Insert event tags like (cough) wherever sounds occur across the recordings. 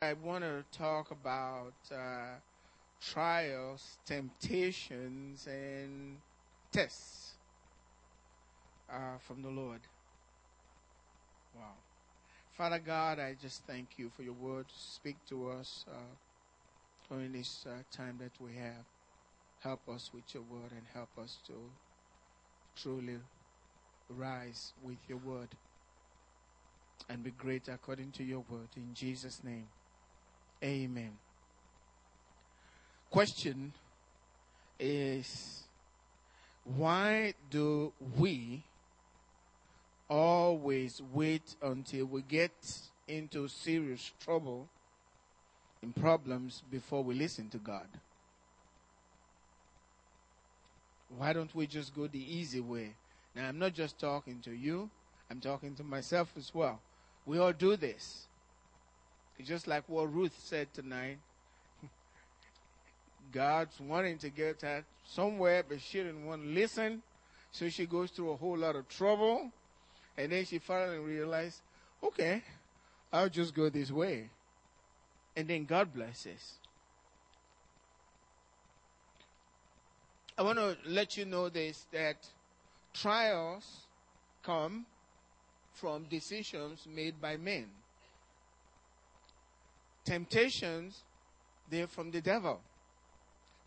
I want to talk about uh, trials, temptations, and tests uh, from the Lord. Wow. Father God, I just thank you for your word. to Speak to us uh, during this uh, time that we have. Help us with your word and help us to truly rise with your word and be great according to your word. In Jesus' name, amen. Question is why do we always wait until we get into serious trouble and problems before we listen to God? Why don't we just go the easy way? Now, I'm not just talking to you, I'm talking to myself as well. We all do this. Just like what Ruth said tonight. (laughs) God's wanting to get her somewhere, but she didn't want to listen. So she goes through a whole lot of trouble. And then she finally realized, okay, I'll just go this way. And then God blesses. I want to let you know this that trials come from decisions made by men. Temptations, they're from the devil.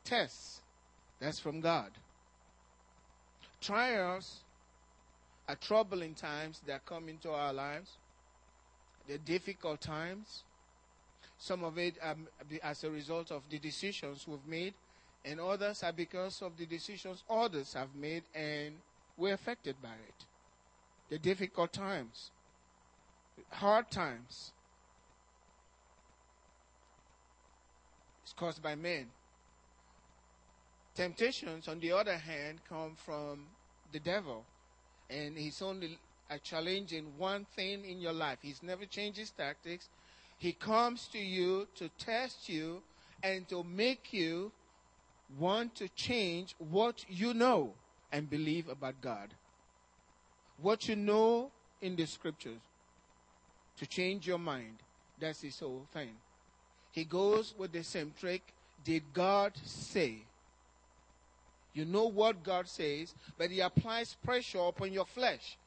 Tests, that's from God. Trials are troubling times that come into our lives. They're difficult times. Some of it um, as a result of the decisions we've made, and others are because of the decisions others have made, and we're affected by it. The difficult times, hard times. It's caused by men. Temptations, on the other hand, come from the devil. And he's only in one thing in your life. He's never changed his tactics. He comes to you to test you and to make you want to change what you know and believe about God. What you know in the scriptures to change your mind. That's his whole thing. He goes with the same trick. Did God say? You know what God says, but he applies pressure upon your flesh.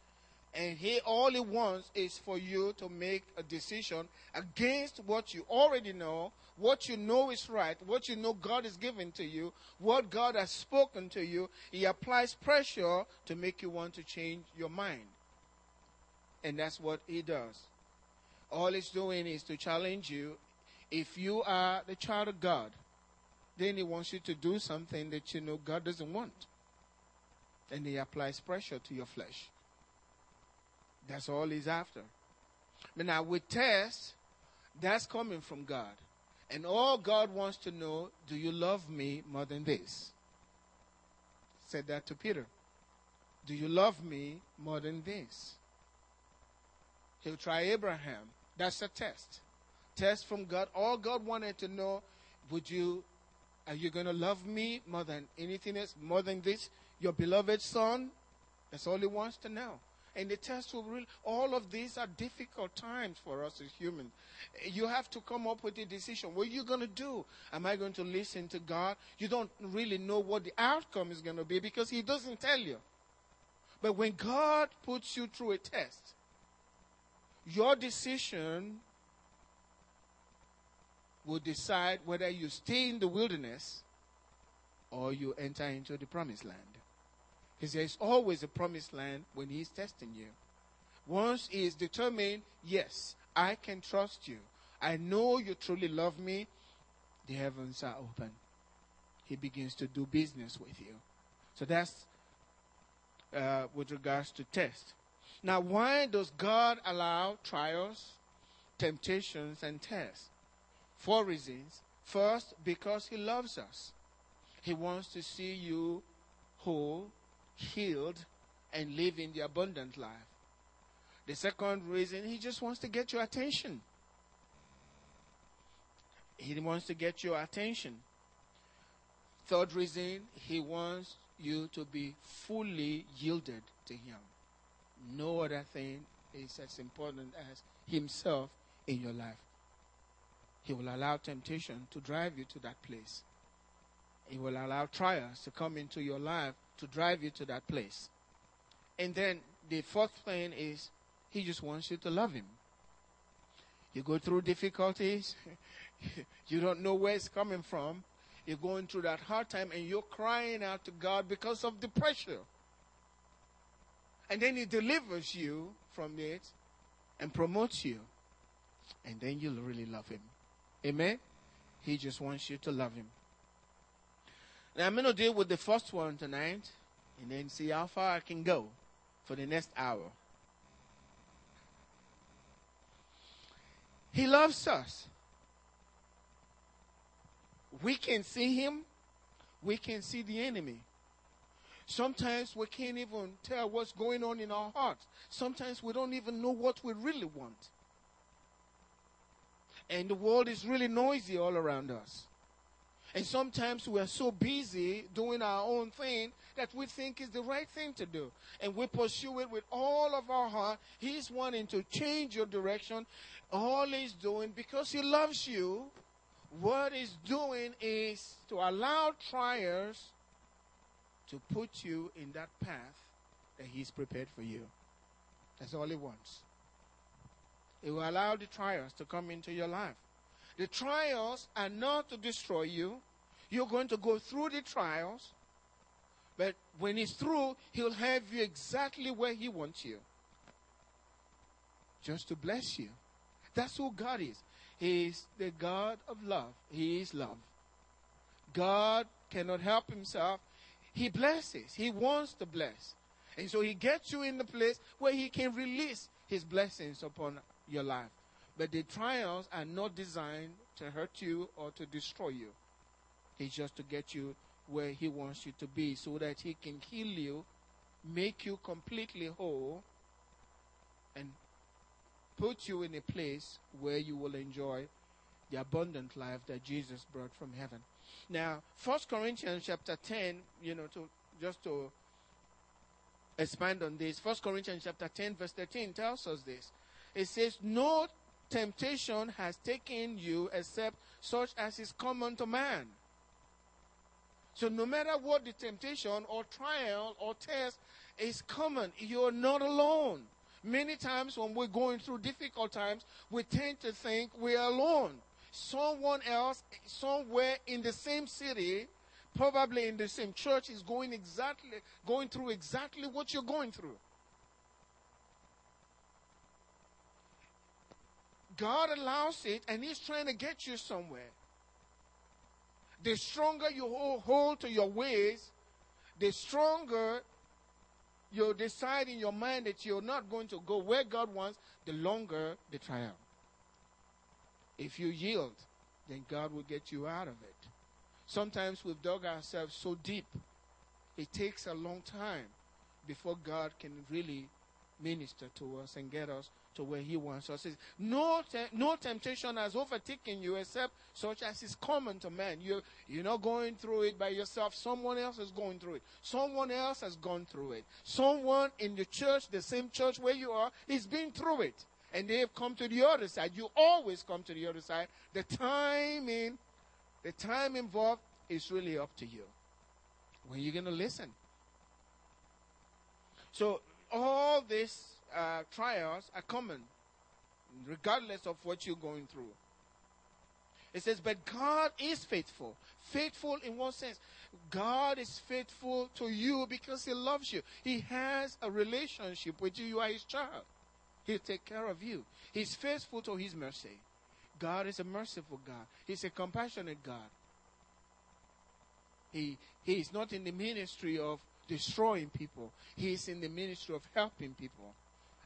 And he all he wants is for you to make a decision against what you already know, what you know is right, what you know God is giving to you, what God has spoken to you. He applies pressure to make you want to change your mind. And that's what he does. All he's doing is to challenge you. If you are the child of God, then he wants you to do something that you know God doesn't want. And he applies pressure to your flesh. That's all he's after. But now with tests, that's coming from God. And all God wants to know, do you love me more than this? Said that to Peter. Do you love me more than this? He'll try Abraham. That's a test. Test from God. All God wanted to know, would you are you going to love me more than anything else, more than this, your beloved son? That's all he wants to know. And the test will really, all of these are difficult times for us as humans. You have to come up with a decision. What are you going to do? Am I going to listen to God? You don't really know what the outcome is going to be because He doesn't tell you. But when God puts you through a test, your decision will decide whether you stay in the wilderness or you enter into the promised land. Because there's always a promised land when He's testing you. Once He is determined, yes, I can trust you. I know you truly love me. The heavens are open. He begins to do business with you. So that's uh, with regards to test. Now, why does God allow trials, temptations, and tests? Four reasons. First, because He loves us. He wants to see you whole, healed, and live in the abundant life. The second reason, He just wants to get your attention. He wants to get your attention. Third reason, He wants you to be fully yielded to Him. No other thing is as important as Himself in your life. He will allow temptation to drive you to that place. He will allow trials to come into your life to drive you to that place. And then the fourth thing is he just wants you to love him. You go through difficulties, (laughs) you don't know where it's coming from. You're going through that hard time and you're crying out to God because of the pressure. And then he delivers you from it and promotes you. And then you'll really love him. Amen? He just wants you to love him. Now I'm going to deal with the first one tonight and then see how far I can go for the next hour. He loves us. We can see him, we can see the enemy. Sometimes we can't even tell what's going on in our hearts. Sometimes we don't even know what we really want. And the world is really noisy all around us. And sometimes we are so busy doing our own thing that we think is the right thing to do. And we pursue it with all of our heart. He's wanting to change your direction. All he's doing, because he loves you, what he's doing is to allow trials to put you in that path that he's prepared for you. That's all he wants. He will allow the trials to come into your life. The trials are not to destroy you. You're going to go through the trials, but when he's through, he'll have you exactly where he wants you. Just to bless you. That's who God is. He is the God of love. He is love. God cannot help himself. He blesses. He wants to bless. And so he gets you in the place where he can release his blessings upon your life. But the trials are not designed to hurt you or to destroy you. It's just to get you where He wants you to be so that He can heal you, make you completely whole, and put you in a place where you will enjoy the abundant life that Jesus brought from heaven. Now, First Corinthians chapter 10, you know, to just to expand on this, First Corinthians chapter 10, verse 13 tells us this. It says, No temptation has taken you except such as is common to man. So no matter what the temptation or trial or test is common, you're not alone. Many times when we're going through difficult times, we tend to think we're alone. Someone else, somewhere in the same city, probably in the same church, is going exactly, going through exactly what you're going through. God allows it and He's trying to get you somewhere. The stronger you hold to your ways, the stronger you decide in your mind that you're not going to go where God wants, the longer the trial. If you yield, then God will get you out of it. Sometimes we've dug ourselves so deep, it takes a long time before God can really minister to us and get us to where He wants us. No, te- no temptation has overtaken you except such as is common to man. You, you're not going through it by yourself. Someone else is going through it. Someone else has gone through it. Someone in the church, the same church where you are, is been through it. And they have come to the other side. You always come to the other side. The timing, the time involved is really up to you. When you're going to listen. So all this uh, trials are common, regardless of what you're going through. It says, but God is faithful. Faithful in what sense? God is faithful to you because He loves you. He has a relationship with you. You are His child. He'll take care of you. He's faithful to His mercy. God is a merciful God. He's a compassionate God. He, he is not in the ministry of destroying people. He is in the ministry of helping people.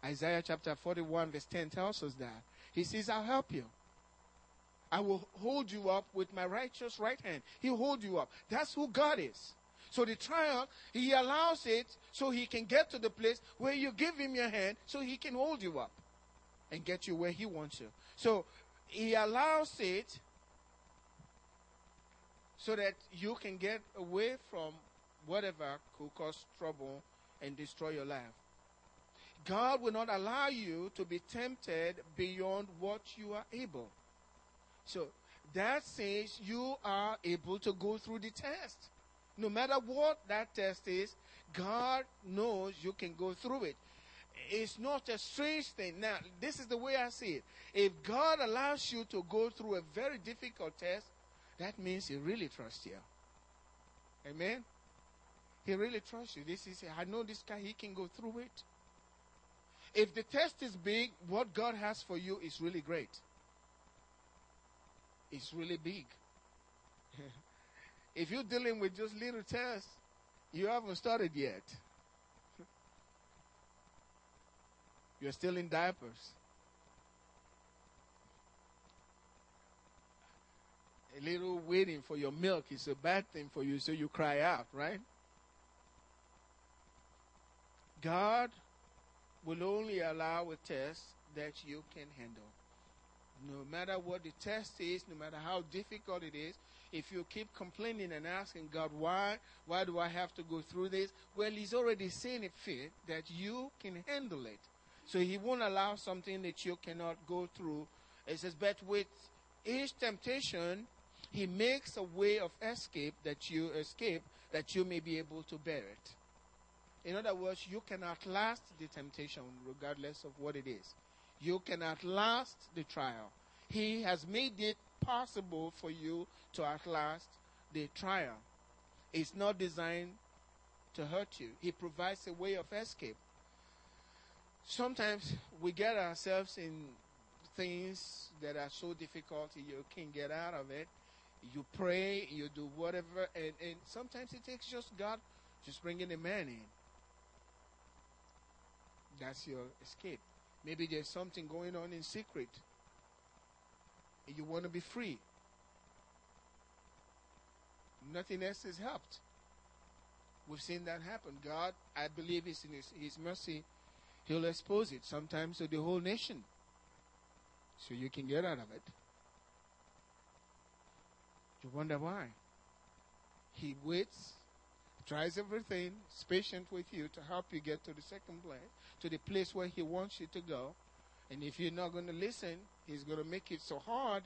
Isaiah chapter 41, verse 10 tells us that. He says, I'll help you. I will hold you up with my righteous right hand. He'll hold you up. That's who God is. So the trial, He allows it so He can get to the place where you give Him your hand so He can hold you up and get you where He wants you. So He allows it so that you can get away from whatever could cause trouble and destroy your life. God will not allow you to be tempted beyond what you are able. So that says you are able to go through the test. No matter what that test is, God knows you can go through it. It's not a strange thing. Now, this is the way I see it. If God allows you to go through a very difficult test, that means He really trusts you. Amen? He really trusts you. This is, I know this guy, he can go through it. If the test is big, what God has for you is really great. It's really big. (laughs) if you're dealing with just little tests, you haven't started yet. (laughs) You're still in diapers. A little waiting for your milk is a bad thing for you, so you cry out, right? God will only allow a test that you can handle. No matter what the test is, no matter how difficult it is, if you keep complaining and asking God, why, why do I have to go through this? Well, He's already seen it fit that you can handle it. So He won't allow something that you cannot go through. It says, but with each temptation, He makes a way of escape that you escape, that you may be able to bear it. In other words, you cannot last the temptation regardless of what it is. You cannot last the trial. He has made it possible for you to outlast the trial. It's not designed to hurt you. He provides a way of escape. Sometimes we get ourselves in things that are so difficult you can't get out of it. You pray, you do whatever, and, and sometimes it takes just God just bringing a man in. That's your escape. Maybe there's something going on in secret. You want to be free. Nothing else has helped. We've seen that happen. God, I believe, is in His, his mercy. He'll expose it sometimes to the whole nation. So you can get out of it. You wonder why. He waits tries everything, is patient with you to help you get to the second place, to the place where He wants you to go. And if you're not going to listen, He's going to make it so hard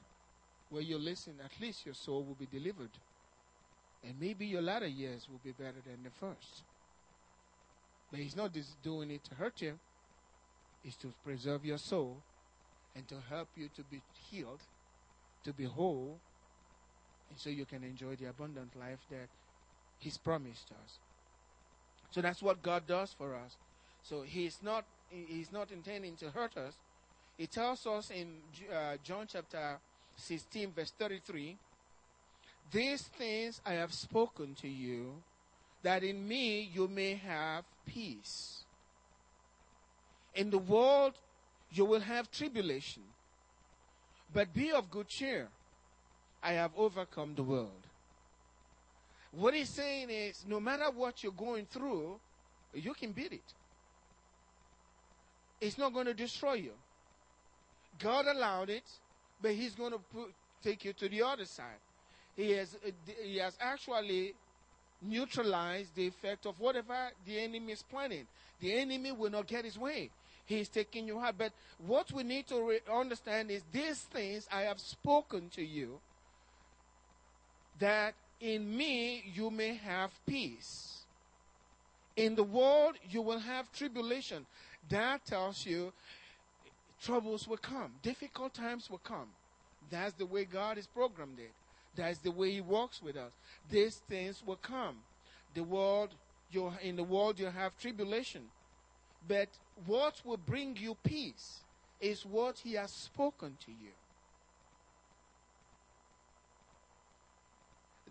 where you listen, at least your soul will be delivered. And maybe your latter years will be better than the first. But He's not just doing it to hurt you, it's to preserve your soul and to help you to be healed, to be whole, and so you can enjoy the abundant life that He's promised us. So that's what God does for us. So He's not He's not intending to hurt us. He tells us in uh, John chapter 16, verse 33 These things I have spoken to you, that in me you may have peace. In the world you will have tribulation, but be of good cheer. I have overcome the world. What he's saying is no matter what you're going through, you can beat it. It's not going to destroy you. God allowed it, but he's going to put, take you to the other side. He has, uh, he has actually neutralized the effect of whatever the enemy is planning. The enemy will not get his way. He's taking you out. But what we need to re- understand is these things I have spoken to you that in me you may have peace. In the world you will have tribulation. That tells you troubles will come, difficult times will come. That's the way God is programmed it. That's the way He works with us. These things will come. The world, you in the world you have tribulation, but what will bring you peace is what He has spoken to you.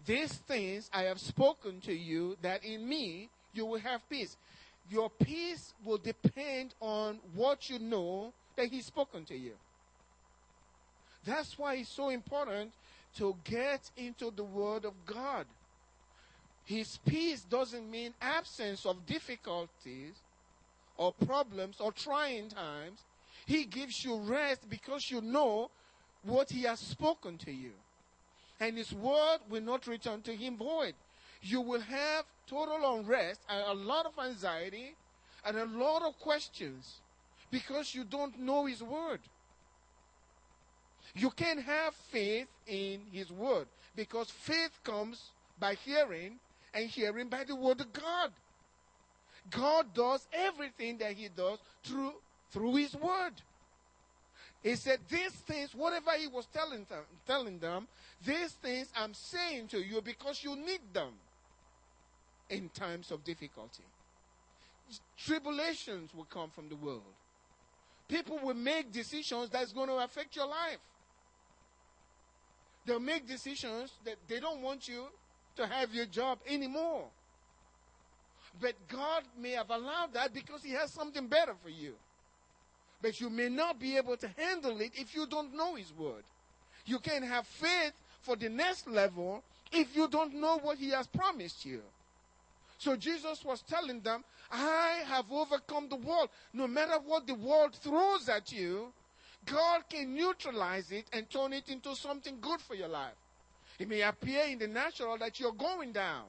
These things I have spoken to you, that in me you will have peace. Your peace will depend on what you know that He's spoken to you. That's why it's so important to get into the Word of God. His peace doesn't mean absence of difficulties or problems or trying times. He gives you rest because you know what He has spoken to you and his word will not return to him void. You will have total unrest and a lot of anxiety and a lot of questions because you don't know his word. You can't have faith in His Word because faith comes by hearing and hearing by the Word of God. God does everything that He does through, through His Word. He said, These things, whatever He was telling them, telling them, these things I'm saying to you because you need them in times of difficulty. Tribulations will come from the world. People will make decisions that's going to affect your life. They'll make decisions that they don't want you to have your job anymore. But God may have allowed that because He has something better for you. But you may not be able to handle it if you don't know His Word. You can have faith for the next level if you don't know what He has promised you. So Jesus was telling them, I have overcome the world. No matter what the world throws at you, God can neutralize it and turn it into something good for your life. It may appear in the natural that you're going down.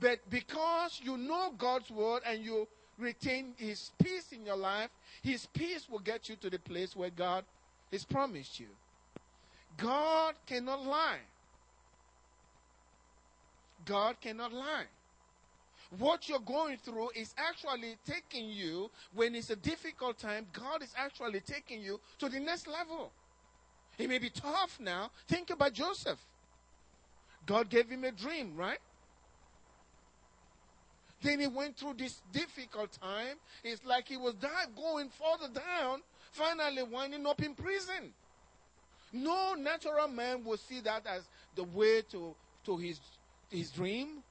But because you know God's word and you retain His peace in your life, His peace will get you to the place where God has promised you. God cannot lie. God cannot lie. What you're going through is actually taking you, when it's a difficult time, God is actually taking you to the next level. It may be tough now. Think about Joseph. God gave him a dream, right? Then he went through this difficult time. It's like he was going further down, finally winding up in prison. No natural man would see that as the way to, to his, his dream.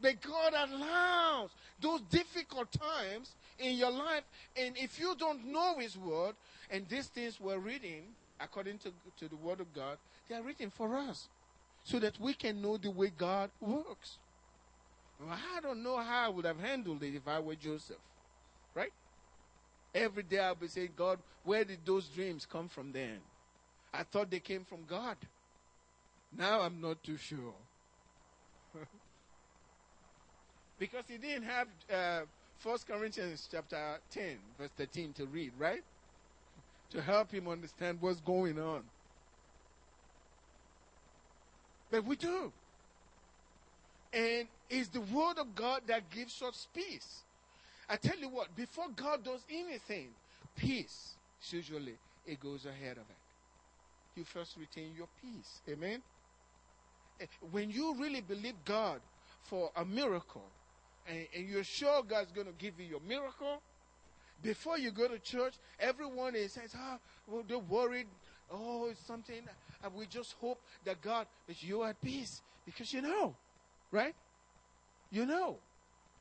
But God allows those difficult times in your life. And if you don't know His Word, and these things we're reading, according to, to the Word of God, they are written for us so that we can know the way God works. I don't know how I would have handled it if I were Joseph. Right? Every day I'll be saying, God, where did those dreams come from then? I thought they came from God. Now I'm not too sure. (laughs) because he didn't have uh, 1 Corinthians chapter 10, verse 13 to read, right? To help him understand what's going on. But we do. And it's the word of God that gives us peace. I tell you what, before God does anything, peace, usually, it goes ahead of it. You first retain your peace. Amen? Eh, when you really believe God for a miracle, and, and you're sure God's going to give you your miracle, before you go to church, everyone is says, "Ah, well, they're worried. Oh, it's something." And we just hope that God that you're at peace because you know, right? You know,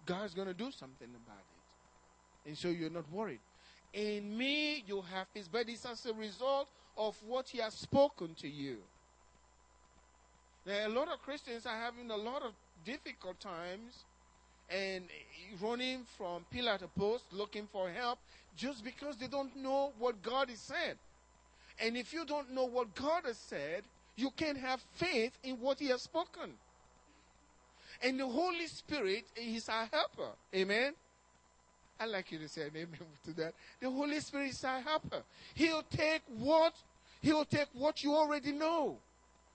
God's going to do something about it, and so you're not worried. In me, you have peace, but it's as a result of what He has spoken to you. Now, a lot of Christians are having a lot of difficult times and running from pillar to post looking for help just because they don't know what God has said. And if you don't know what God has said, you can't have faith in what He has spoken. And the Holy Spirit is our helper. Amen. I'd like you to say amen (laughs) to that. The Holy Spirit is our helper. He'll take what He'll take what you already know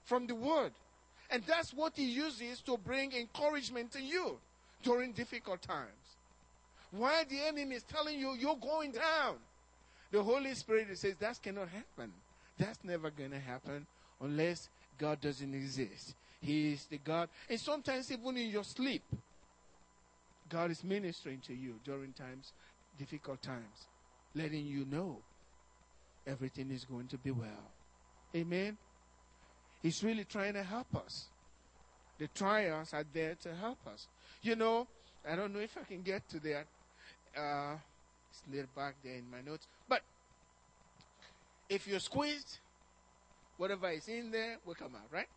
from the Word. And that's what He uses to bring encouragement to you during difficult times. While the enemy is telling you you're going down, the Holy Spirit says that cannot happen. That's never going to happen unless God doesn't exist. He is the God. And sometimes, even in your sleep, God is ministering to you during times, difficult times, letting you know everything is going to be well. Amen. He's really trying to help us. The trials are there to help us. You know, I don't know if I can get to that. Uh, it's little back there in my notes. But if you're squeezed, whatever is in there will come out, right?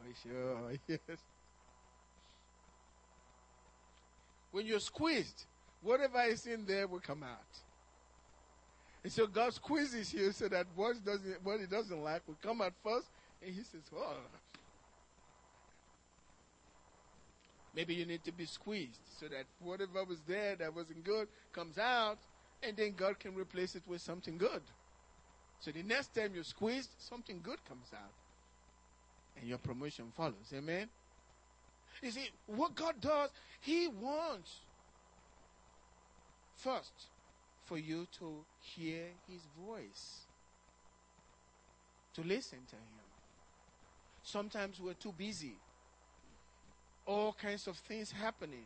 Oh, sure, yes. When you're squeezed, whatever is in there will come out. And so God squeezes you so that what doesn't what he doesn't like will come out first, and he says, "Oh, Maybe you need to be squeezed so that whatever was there that wasn't good comes out, and then God can replace it with something good. So the next time you're squeezed, something good comes out. And your promotion follows. Amen? You see, what God does, He wants first for you to hear His voice, to listen to Him. Sometimes we're too busy. All kinds of things happening.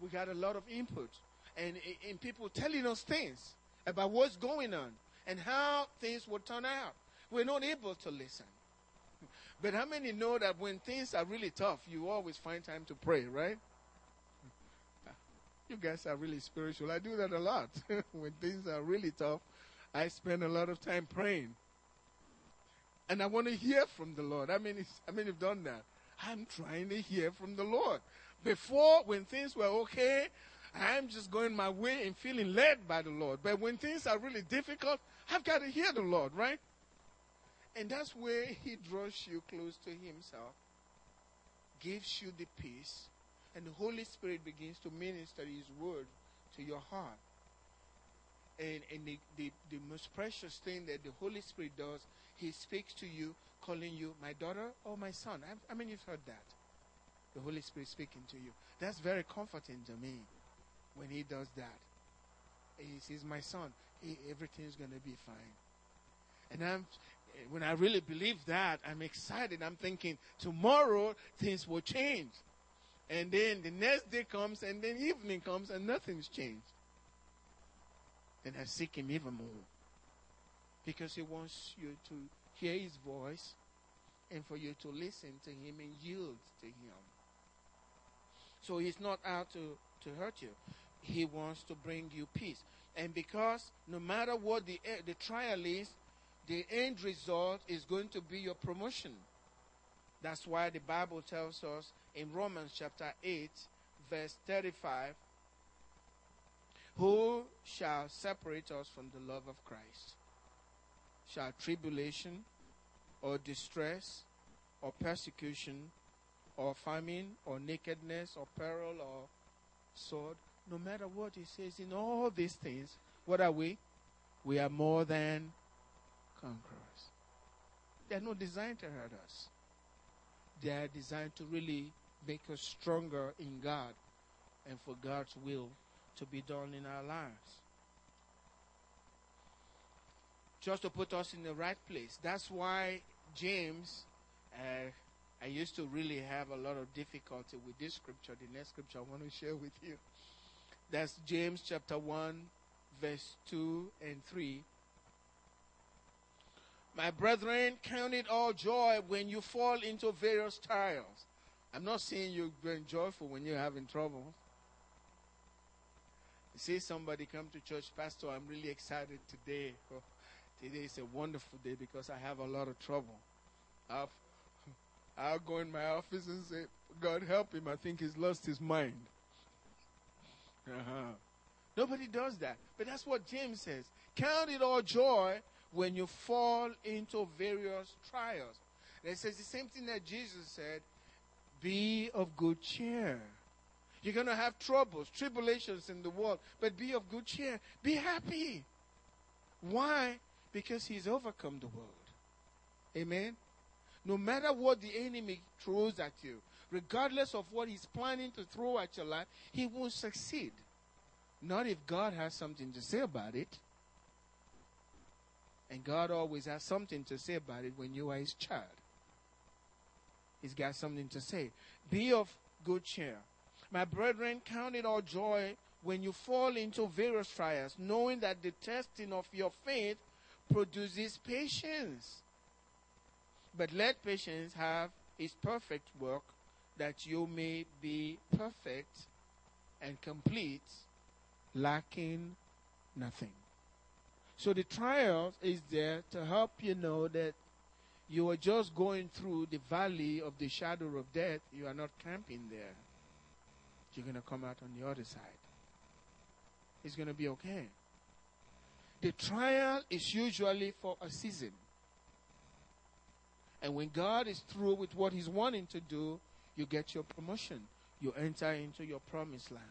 We got a lot of input. And, and people telling us things about what's going on and how things will turn out. We're not able to listen. But how many know that when things are really tough, you always find time to pray, right? You guys are really spiritual. I do that a lot. (laughs) when things are really tough, I spend a lot of time praying. And I want to hear from the Lord. I mean, I mean, you've done that. I'm trying to hear from the Lord. Before, when things were okay, I'm just going my way and feeling led by the Lord. But when things are really difficult, I've got to hear the Lord, right? And that's where (laughs) He draws you close to Himself, gives you the peace, and the Holy Spirit begins to minister His word to your heart. And, and the, the, the most precious thing that the Holy Spirit does, He speaks to you, calling you my daughter or my son. I, I mean, you've heard that. The Holy Spirit speaking to you. That's very comforting to me when He does that. He says, My son, everything's going to be fine. And I'm, when I really believe that, I'm excited. I'm thinking tomorrow things will change. And then the next day comes, and then evening comes, and nothing's changed. Then I seek Him even more. Because He wants you to hear His voice and for you to listen to Him and yield to Him. So He's not out to, to hurt you, He wants to bring you peace. And because no matter what the, eh, the trial is, the end result is going to be your promotion. That's why the Bible tells us in Romans chapter 8, verse 35 Who shall separate us from the love of Christ? Shall tribulation, or distress, or persecution, or famine, or nakedness, or peril, or sword? No matter what he says, in all these things, what are we? We are more than conquerors. They are not designed to hurt us. They are designed to really make us stronger in God and for God's will to be done in our lives. Just to put us in the right place. That's why James, uh, I used to really have a lot of difficulty with this scripture, the next scripture I want to share with you. That's James chapter 1, verse 2 and 3. My brethren, count it all joy when you fall into various trials. I'm not saying you're being joyful when you're having trouble. You see somebody come to church, Pastor, I'm really excited today. Oh, today is a wonderful day because I have a lot of trouble. I'll, I'll go in my office and say, God help him. I think he's lost his mind. Uh-huh. Nobody does that. But that's what James says. Count it all joy when you fall into various trials. And it says the same thing that Jesus said be of good cheer. You're going to have troubles, tribulations in the world, but be of good cheer. Be happy. Why? Because He's overcome the world. Amen? No matter what the enemy throws at you, regardless of what he's planning to throw at your life, he won't succeed. Not if God has something to say about it. And God always has something to say about it when you are his child. He's got something to say. Be of good cheer. My brethren, count it all joy when you fall into various trials, knowing that the testing of your faith produces patience. But let patience have its perfect work, that you may be perfect and complete, lacking nothing. So the trial is there to help you know that you are just going through the valley of the shadow of death. You are not camping there. You're going to come out on the other side. It's going to be okay. The trial is usually for a season. And when God is through with what He's wanting to do, you get your promotion. You enter into your promised land.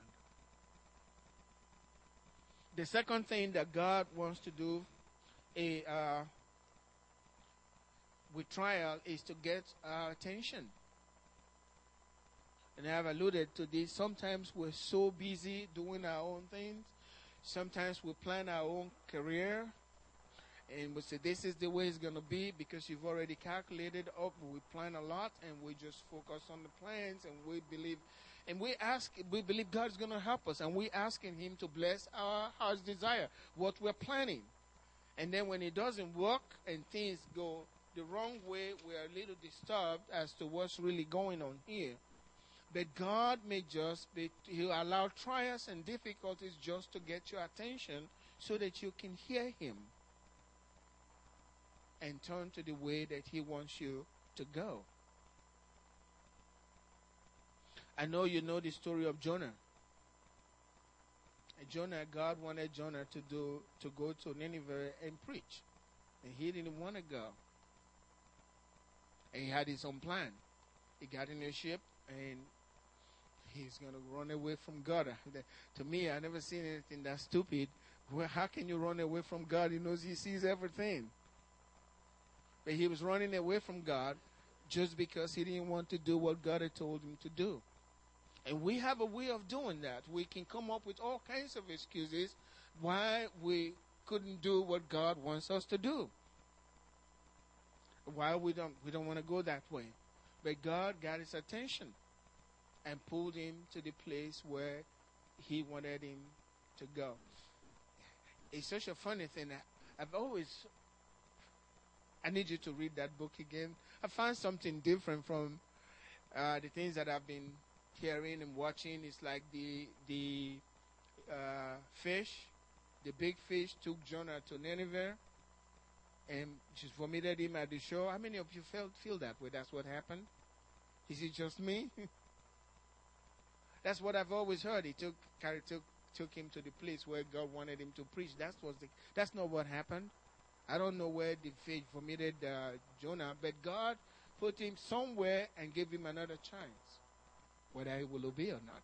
The second thing that God wants to do, uh, with trial is to get our attention. And I have alluded to this. Sometimes we're so busy doing our own things. Sometimes we plan our own career and we say this is the way it's going to be because you've already calculated up. We plan a lot and we just focus on the plans and we believe and we ask, we believe God's going to help us, and we're asking Him to bless our heart's desire, what we're planning. And then when it doesn't work and things go the wrong way, we're a little disturbed as to what's really going on here. But God may just be, He'll allow trials and difficulties just to get your attention so that you can hear Him and turn to the way that He wants you to go. I know you know the story of Jonah. Jonah, God wanted Jonah to do to go to Nineveh and preach, and he didn't want to go. And he had his own plan. He got in a ship and he's to run away from God. To me, I never seen anything that stupid. Well, how can you run away from God? He knows He sees everything. But he was running away from God just because he didn't want to do what God had told him to do. And we have a way of doing that. We can come up with all kinds of excuses why we couldn't do what God wants us to do. Why we don't we don't want to go that way. But God got his attention and pulled him to the place where he wanted him to go. It's such a funny thing. I've always I need you to read that book again. I found something different from uh, the things that I've been hearing and watching is like the the uh, fish, the big fish took Jonah to Nineveh and just vomited him at the shore. How many of you felt feel that way? That's what happened. Is it just me? (laughs) That's what I've always heard. He took took took him to the place where God wanted him to preach. That's was the that's not what happened. I don't know where the fish vomited uh, Jonah, but God put him somewhere and gave him another chance whether he will obey or not.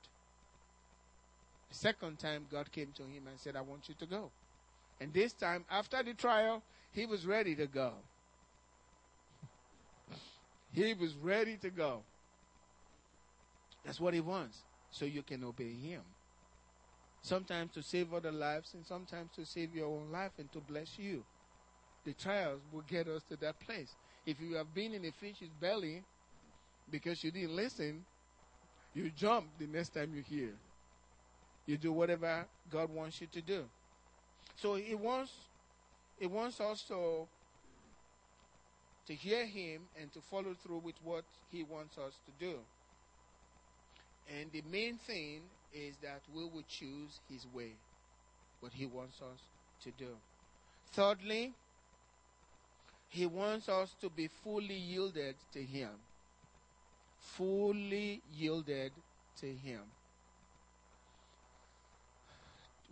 The second time, God came to him and said, I want you to go. And this time, after the trial, he was ready to go. he was ready to go. That's what he wants, so you can obey him. Sometimes to save other lives, and sometimes to save your own life and to bless you. The trials will get us to that place. If you have been in a fish's belly because you didn't listen, you jump the next time you hear. You do whatever God wants you to do. So He wants, He wants us to, to hear Him and to follow through with what He wants us to do. And the main thing is that we will choose His way, what He wants us to do. Thirdly, He wants us to be fully yielded to Him fully yielded to Him.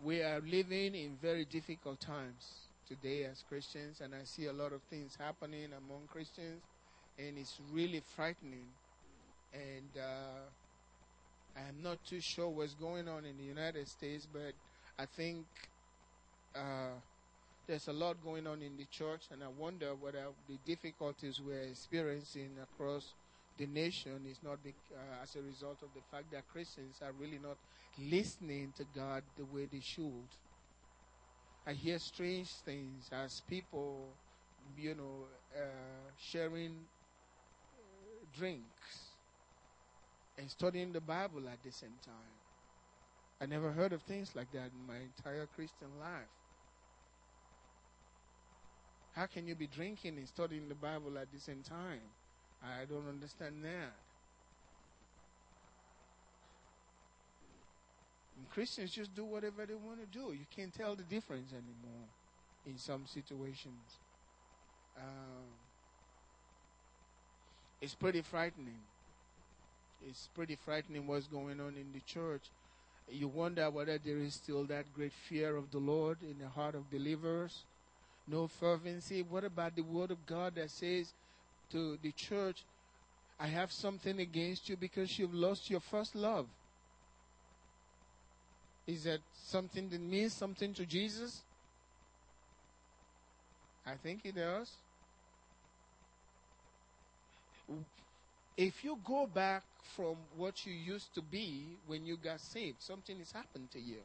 We are living in very difficult times today as Christians, and I see a lot of things happening among Christians, and it's really frightening. And uh, I'm not too sure what's going on in the United States, but I think uh, there's a lot going on in the church, and I wonder whether the difficulties we're experiencing across the nation is not uh, as a result of the fact that Christians are really not listening to God the way they should. I hear strange things as people, you know, uh, sharing uh, drinks and studying the Bible at the same time. I never heard of things like that in my entire Christian life. How can you be drinking and studying the Bible at the same time? I don't understand that. And Christians just do whatever they want to do. You can't tell the difference anymore in some situations. Um, it's pretty frightening. It's pretty frightening what's going on in the church. You wonder whether there is still that great fear of the Lord in the heart of believers. No fervency. What about the word of God that says to the church, I have something against you because you've lost your first love. Is that something that means something to Jesus? I think it does. if you go back from what you used to be when you got saved, something has happened to you.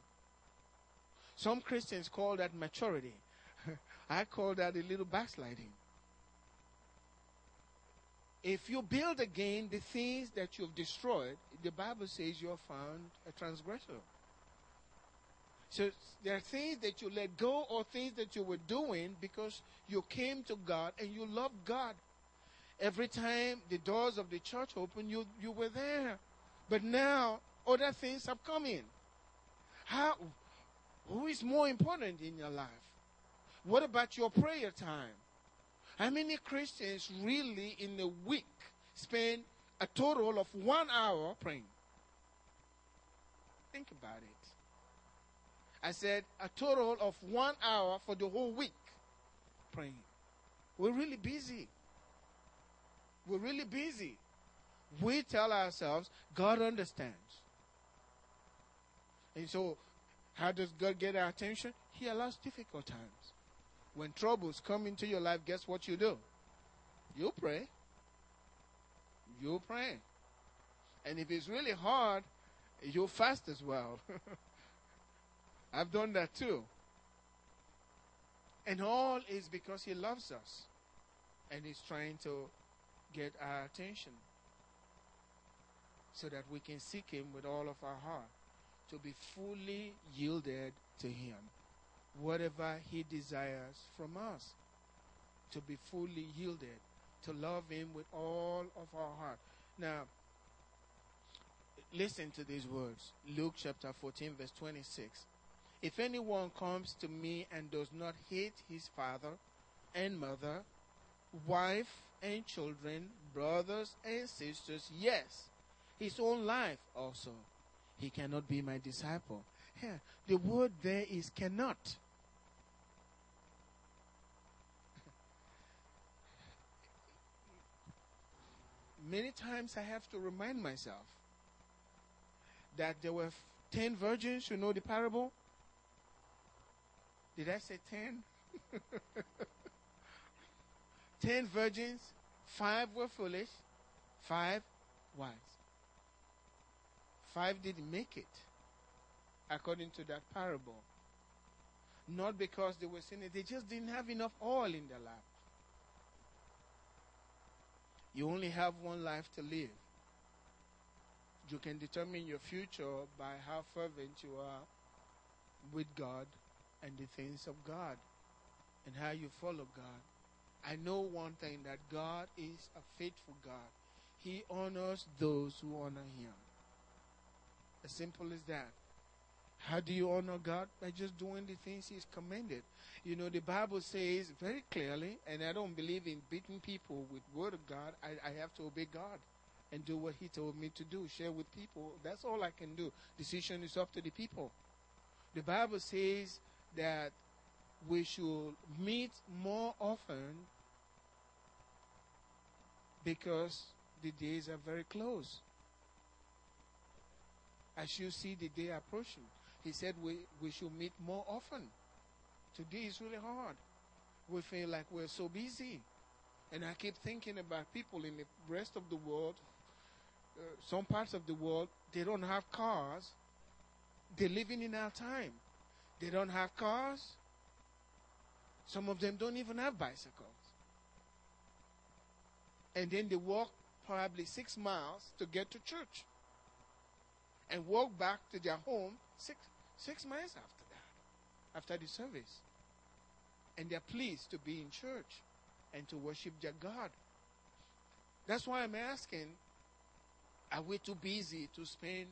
Some Christians call that maturity. (laughs) I call that a little backsliding. If you build again the things that you've destroyed, the Bible says you're found a transgressor. So there are things that you let go or things that you were doing because you came to God and you loved God. Every time the doors of the church opened, you, you were there. But now other things have come in. How, who is more important in your life? What about your prayer time? How many Christians really in a week spend a total of one hour praying? Think about it. I said a total of one hour for the whole week praying. We're really busy. We're really busy. We tell ourselves God understands. And so, how does God get our attention? He allows difficult times. When troubles come into your life, guess what you do? You pray. You pray. And if it's really hard, you fast as well. (laughs) I've done that too. And all is because He loves us and He's trying to get our attention so that we can seek Him with all of our heart, to be fully yielded to Him whatever He desires from us. To be fully yielded, to love Him with all of our heart. Now, listen to these words Luke chapter 14, verse 26. If anyone comes to me and does not hate his father and mother, wife and children, brothers and sisters, yes, his own life also, he cannot be my disciple. Here, the word there is cannot. Many times I have to remind myself that there were 10 virgins. You know the parable? Did I say 10? (laughs) 10 virgins, five were foolish, five wise. Five didn't make it, according to that parable. Not because they were sinning, they just didn't have enough oil in their lamp. You only have one life to live. You can determine your future by how fervent you are with God and the things of God and how you follow God. I know one thing that God is a faithful God. He honors those who honor Him. As simple as that. How do you honor God? By just doing the things He's commanded. You know, the Bible says very clearly, and I don't believe in beating people with word of God. I, I have to obey God and do what He told me to do, share with people. That's all I can do. Decision is up to the people. The Bible says that we should meet more often because the days are very close. As you see the day approaching, he said we, we should meet more often. Today is really hard. We feel like we're so busy. And I keep thinking about people in the rest of the world, uh, some parts of the world, they don't have cars. They're living in our time. They don't have cars. Some of them don't even have bicycles. And then they walk probably six miles to get to church and walk back to their home six, Six months after that, after the service. And they're pleased to be in church and to worship their God. That's why I'm asking are we too busy to spend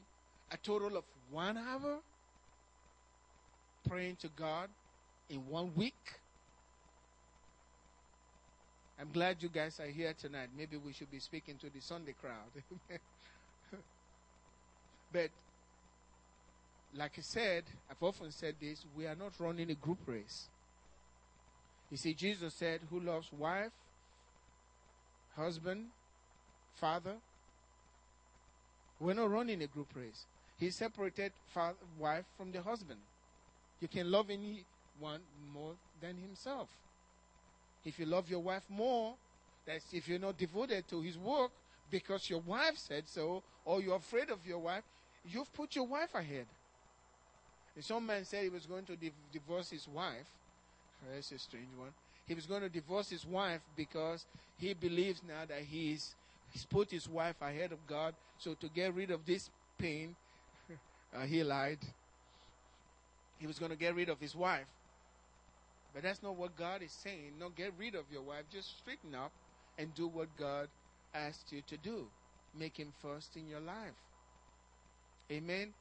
a total of one hour praying to God in one week? I'm glad you guys are here tonight. Maybe we should be speaking to the Sunday crowd. (laughs) but like I said, I've often said this, we are not running a group race. You see, Jesus said, Who loves wife, husband, father? We're not running a group race. He separated father, wife from the husband. You can love anyone more than himself. If you love your wife more, That's if you're not devoted to his work because your wife said so, or you're afraid of your wife, you've put your wife ahead. And some man said he was going to div- divorce his wife. That's a strange one. He was going to divorce his wife because he believes now that he's he's put his wife ahead of God. So to get rid of this pain, (laughs) uh, he lied. He was going to get rid of his wife. But that's not what God is saying. No, get rid of your wife. Just straighten up and do what God asked you to do. Make him first in your life. Amen.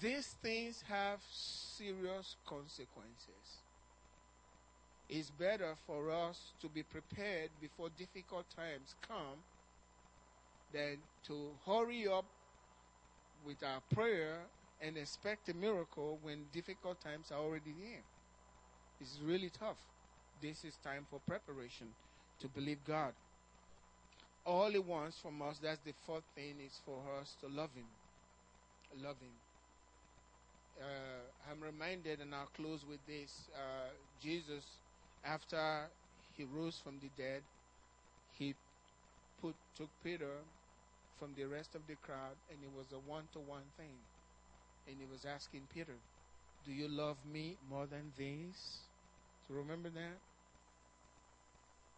These things have serious consequences. It's better for us to be prepared before difficult times come than to hurry up with our prayer and expect a miracle when difficult times are already here. It's really tough. This is time for preparation to believe God. All He wants from us, that's the fourth thing, is for us to love Him. Love Him. Uh, I'm reminded, and I'll close with this uh, Jesus, after He rose from the dead, He put, took Peter from the rest of the crowd, and it was a one to one thing. And He was asking Peter, Do you love me more than these? So remember that?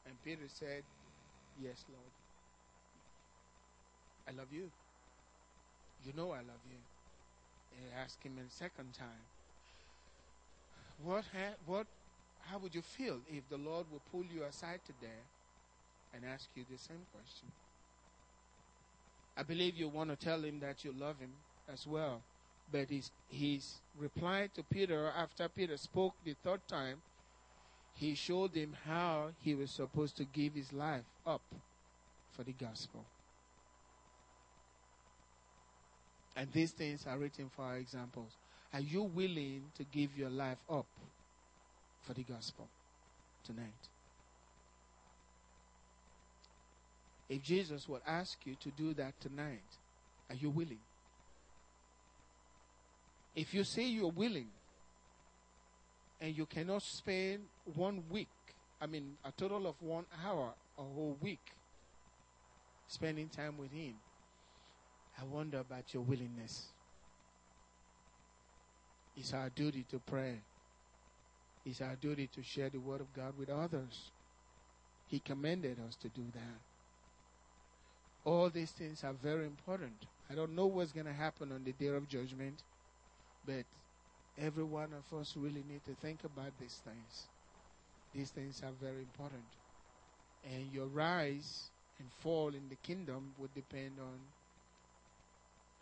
And Peter said, Yes, Lord. I love you. You know I love you. And ask him a second time. What ha- what how would you feel if the Lord would pull you aside today and ask you the same question? I believe you want to tell him that you love him as well. But his, his reply to Peter after Peter spoke the third time, he showed him how he was supposed to give his life up for the gospel. And these things are written for our examples. Are you willing to give your life up for the gospel tonight? If Jesus would ask you to do that tonight, are you willing? If you say you're willing and you cannot spend one week, I mean, a total of one hour a whole week spending time with Him, I wonder about your willingness. It's our duty to pray. It's our duty to share the Word of God with others. He commanded us to do that. All these things are very important. I don't know what's going to happen on the day of judgment, but every one of us really need to think about these things. These things are very important. And your rise and fall in the kingdom would depend on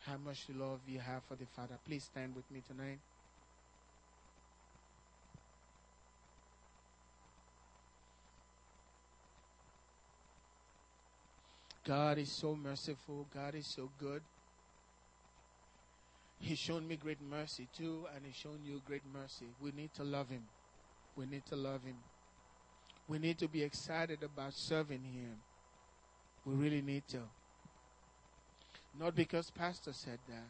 how much love you have for the Father. Please stand with me tonight. God is so merciful. God is so good. He's shown me great mercy too, and He's shown you great mercy. We need to love Him. We need to love Him. We need to be excited about serving Him. We really need to. Not because Pastor said that.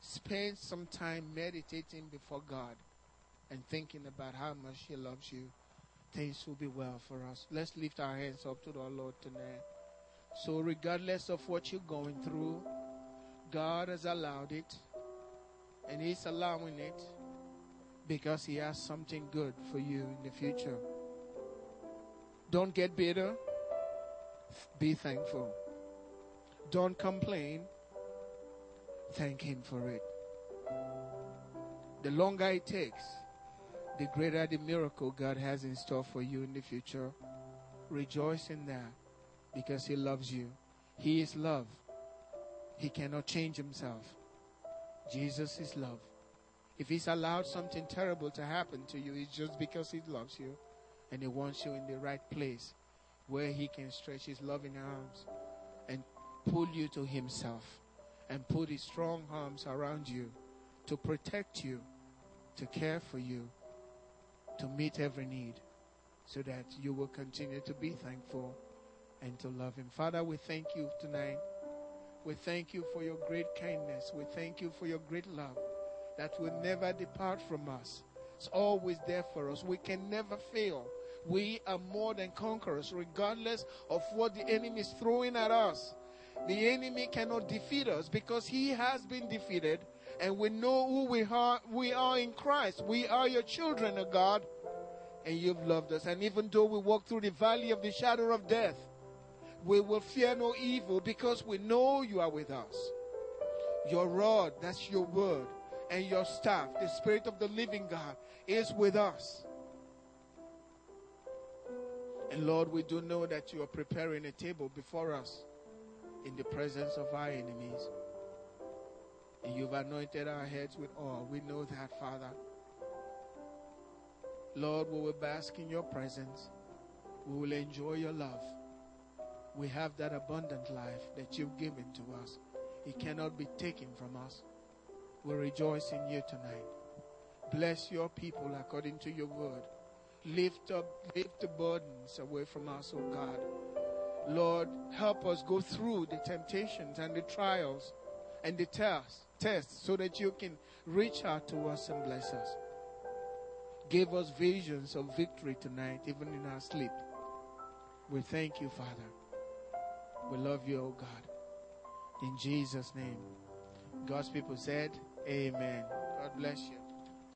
Spend some time meditating before God and thinking about how much He loves you. Things will be well for us. Let's lift our hands up to the Lord tonight. So, regardless of what you're going through, God has allowed it, and He's allowing it because He has something good for you in the future. Don't get bitter, be thankful. Don't complain, thank Him for it. The longer it takes, the greater the miracle God has in store for you in the future. Rejoice in that because He loves you. He is love. He cannot change Himself. Jesus is love. If He's allowed something terrible to happen to you, it's just because He loves you and He wants you in the right place where He can stretch His loving arms and pull you to Himself and put His strong arms around you to protect you, to care for you, to meet every need so that you will continue to be thankful and to love Him. Father, we thank you tonight. We thank you for your great kindness. We thank you for your great love that will never depart from us. It's always there for us. We can never fail. We are more than conquerors, regardless of what the enemy is throwing at us. The enemy cannot defeat us because he has been defeated, and we know who we are. We are in Christ. We are your children of God, and you've loved us. And even though we walk through the valley of the shadow of death, we will fear no evil because we know you are with us. Your rod, that's your word, and your staff, the Spirit of the living God, is with us. And Lord, we do know that you are preparing a table before us in the presence of our enemies. And you've anointed our heads with oil. We know that, Father. Lord, we will bask in your presence. We will enjoy your love. We have that abundant life that you've given to us. It cannot be taken from us. We rejoice in you tonight. Bless your people according to your word. Lift up, lift the burdens away from us, oh God. Lord, help us go through the temptations and the trials and the tests, tests so that you can reach out to us and bless us. Give us visions of victory tonight, even in our sleep. We thank you, Father. We love you, oh God. In Jesus' name. God's people said, Amen. God bless you.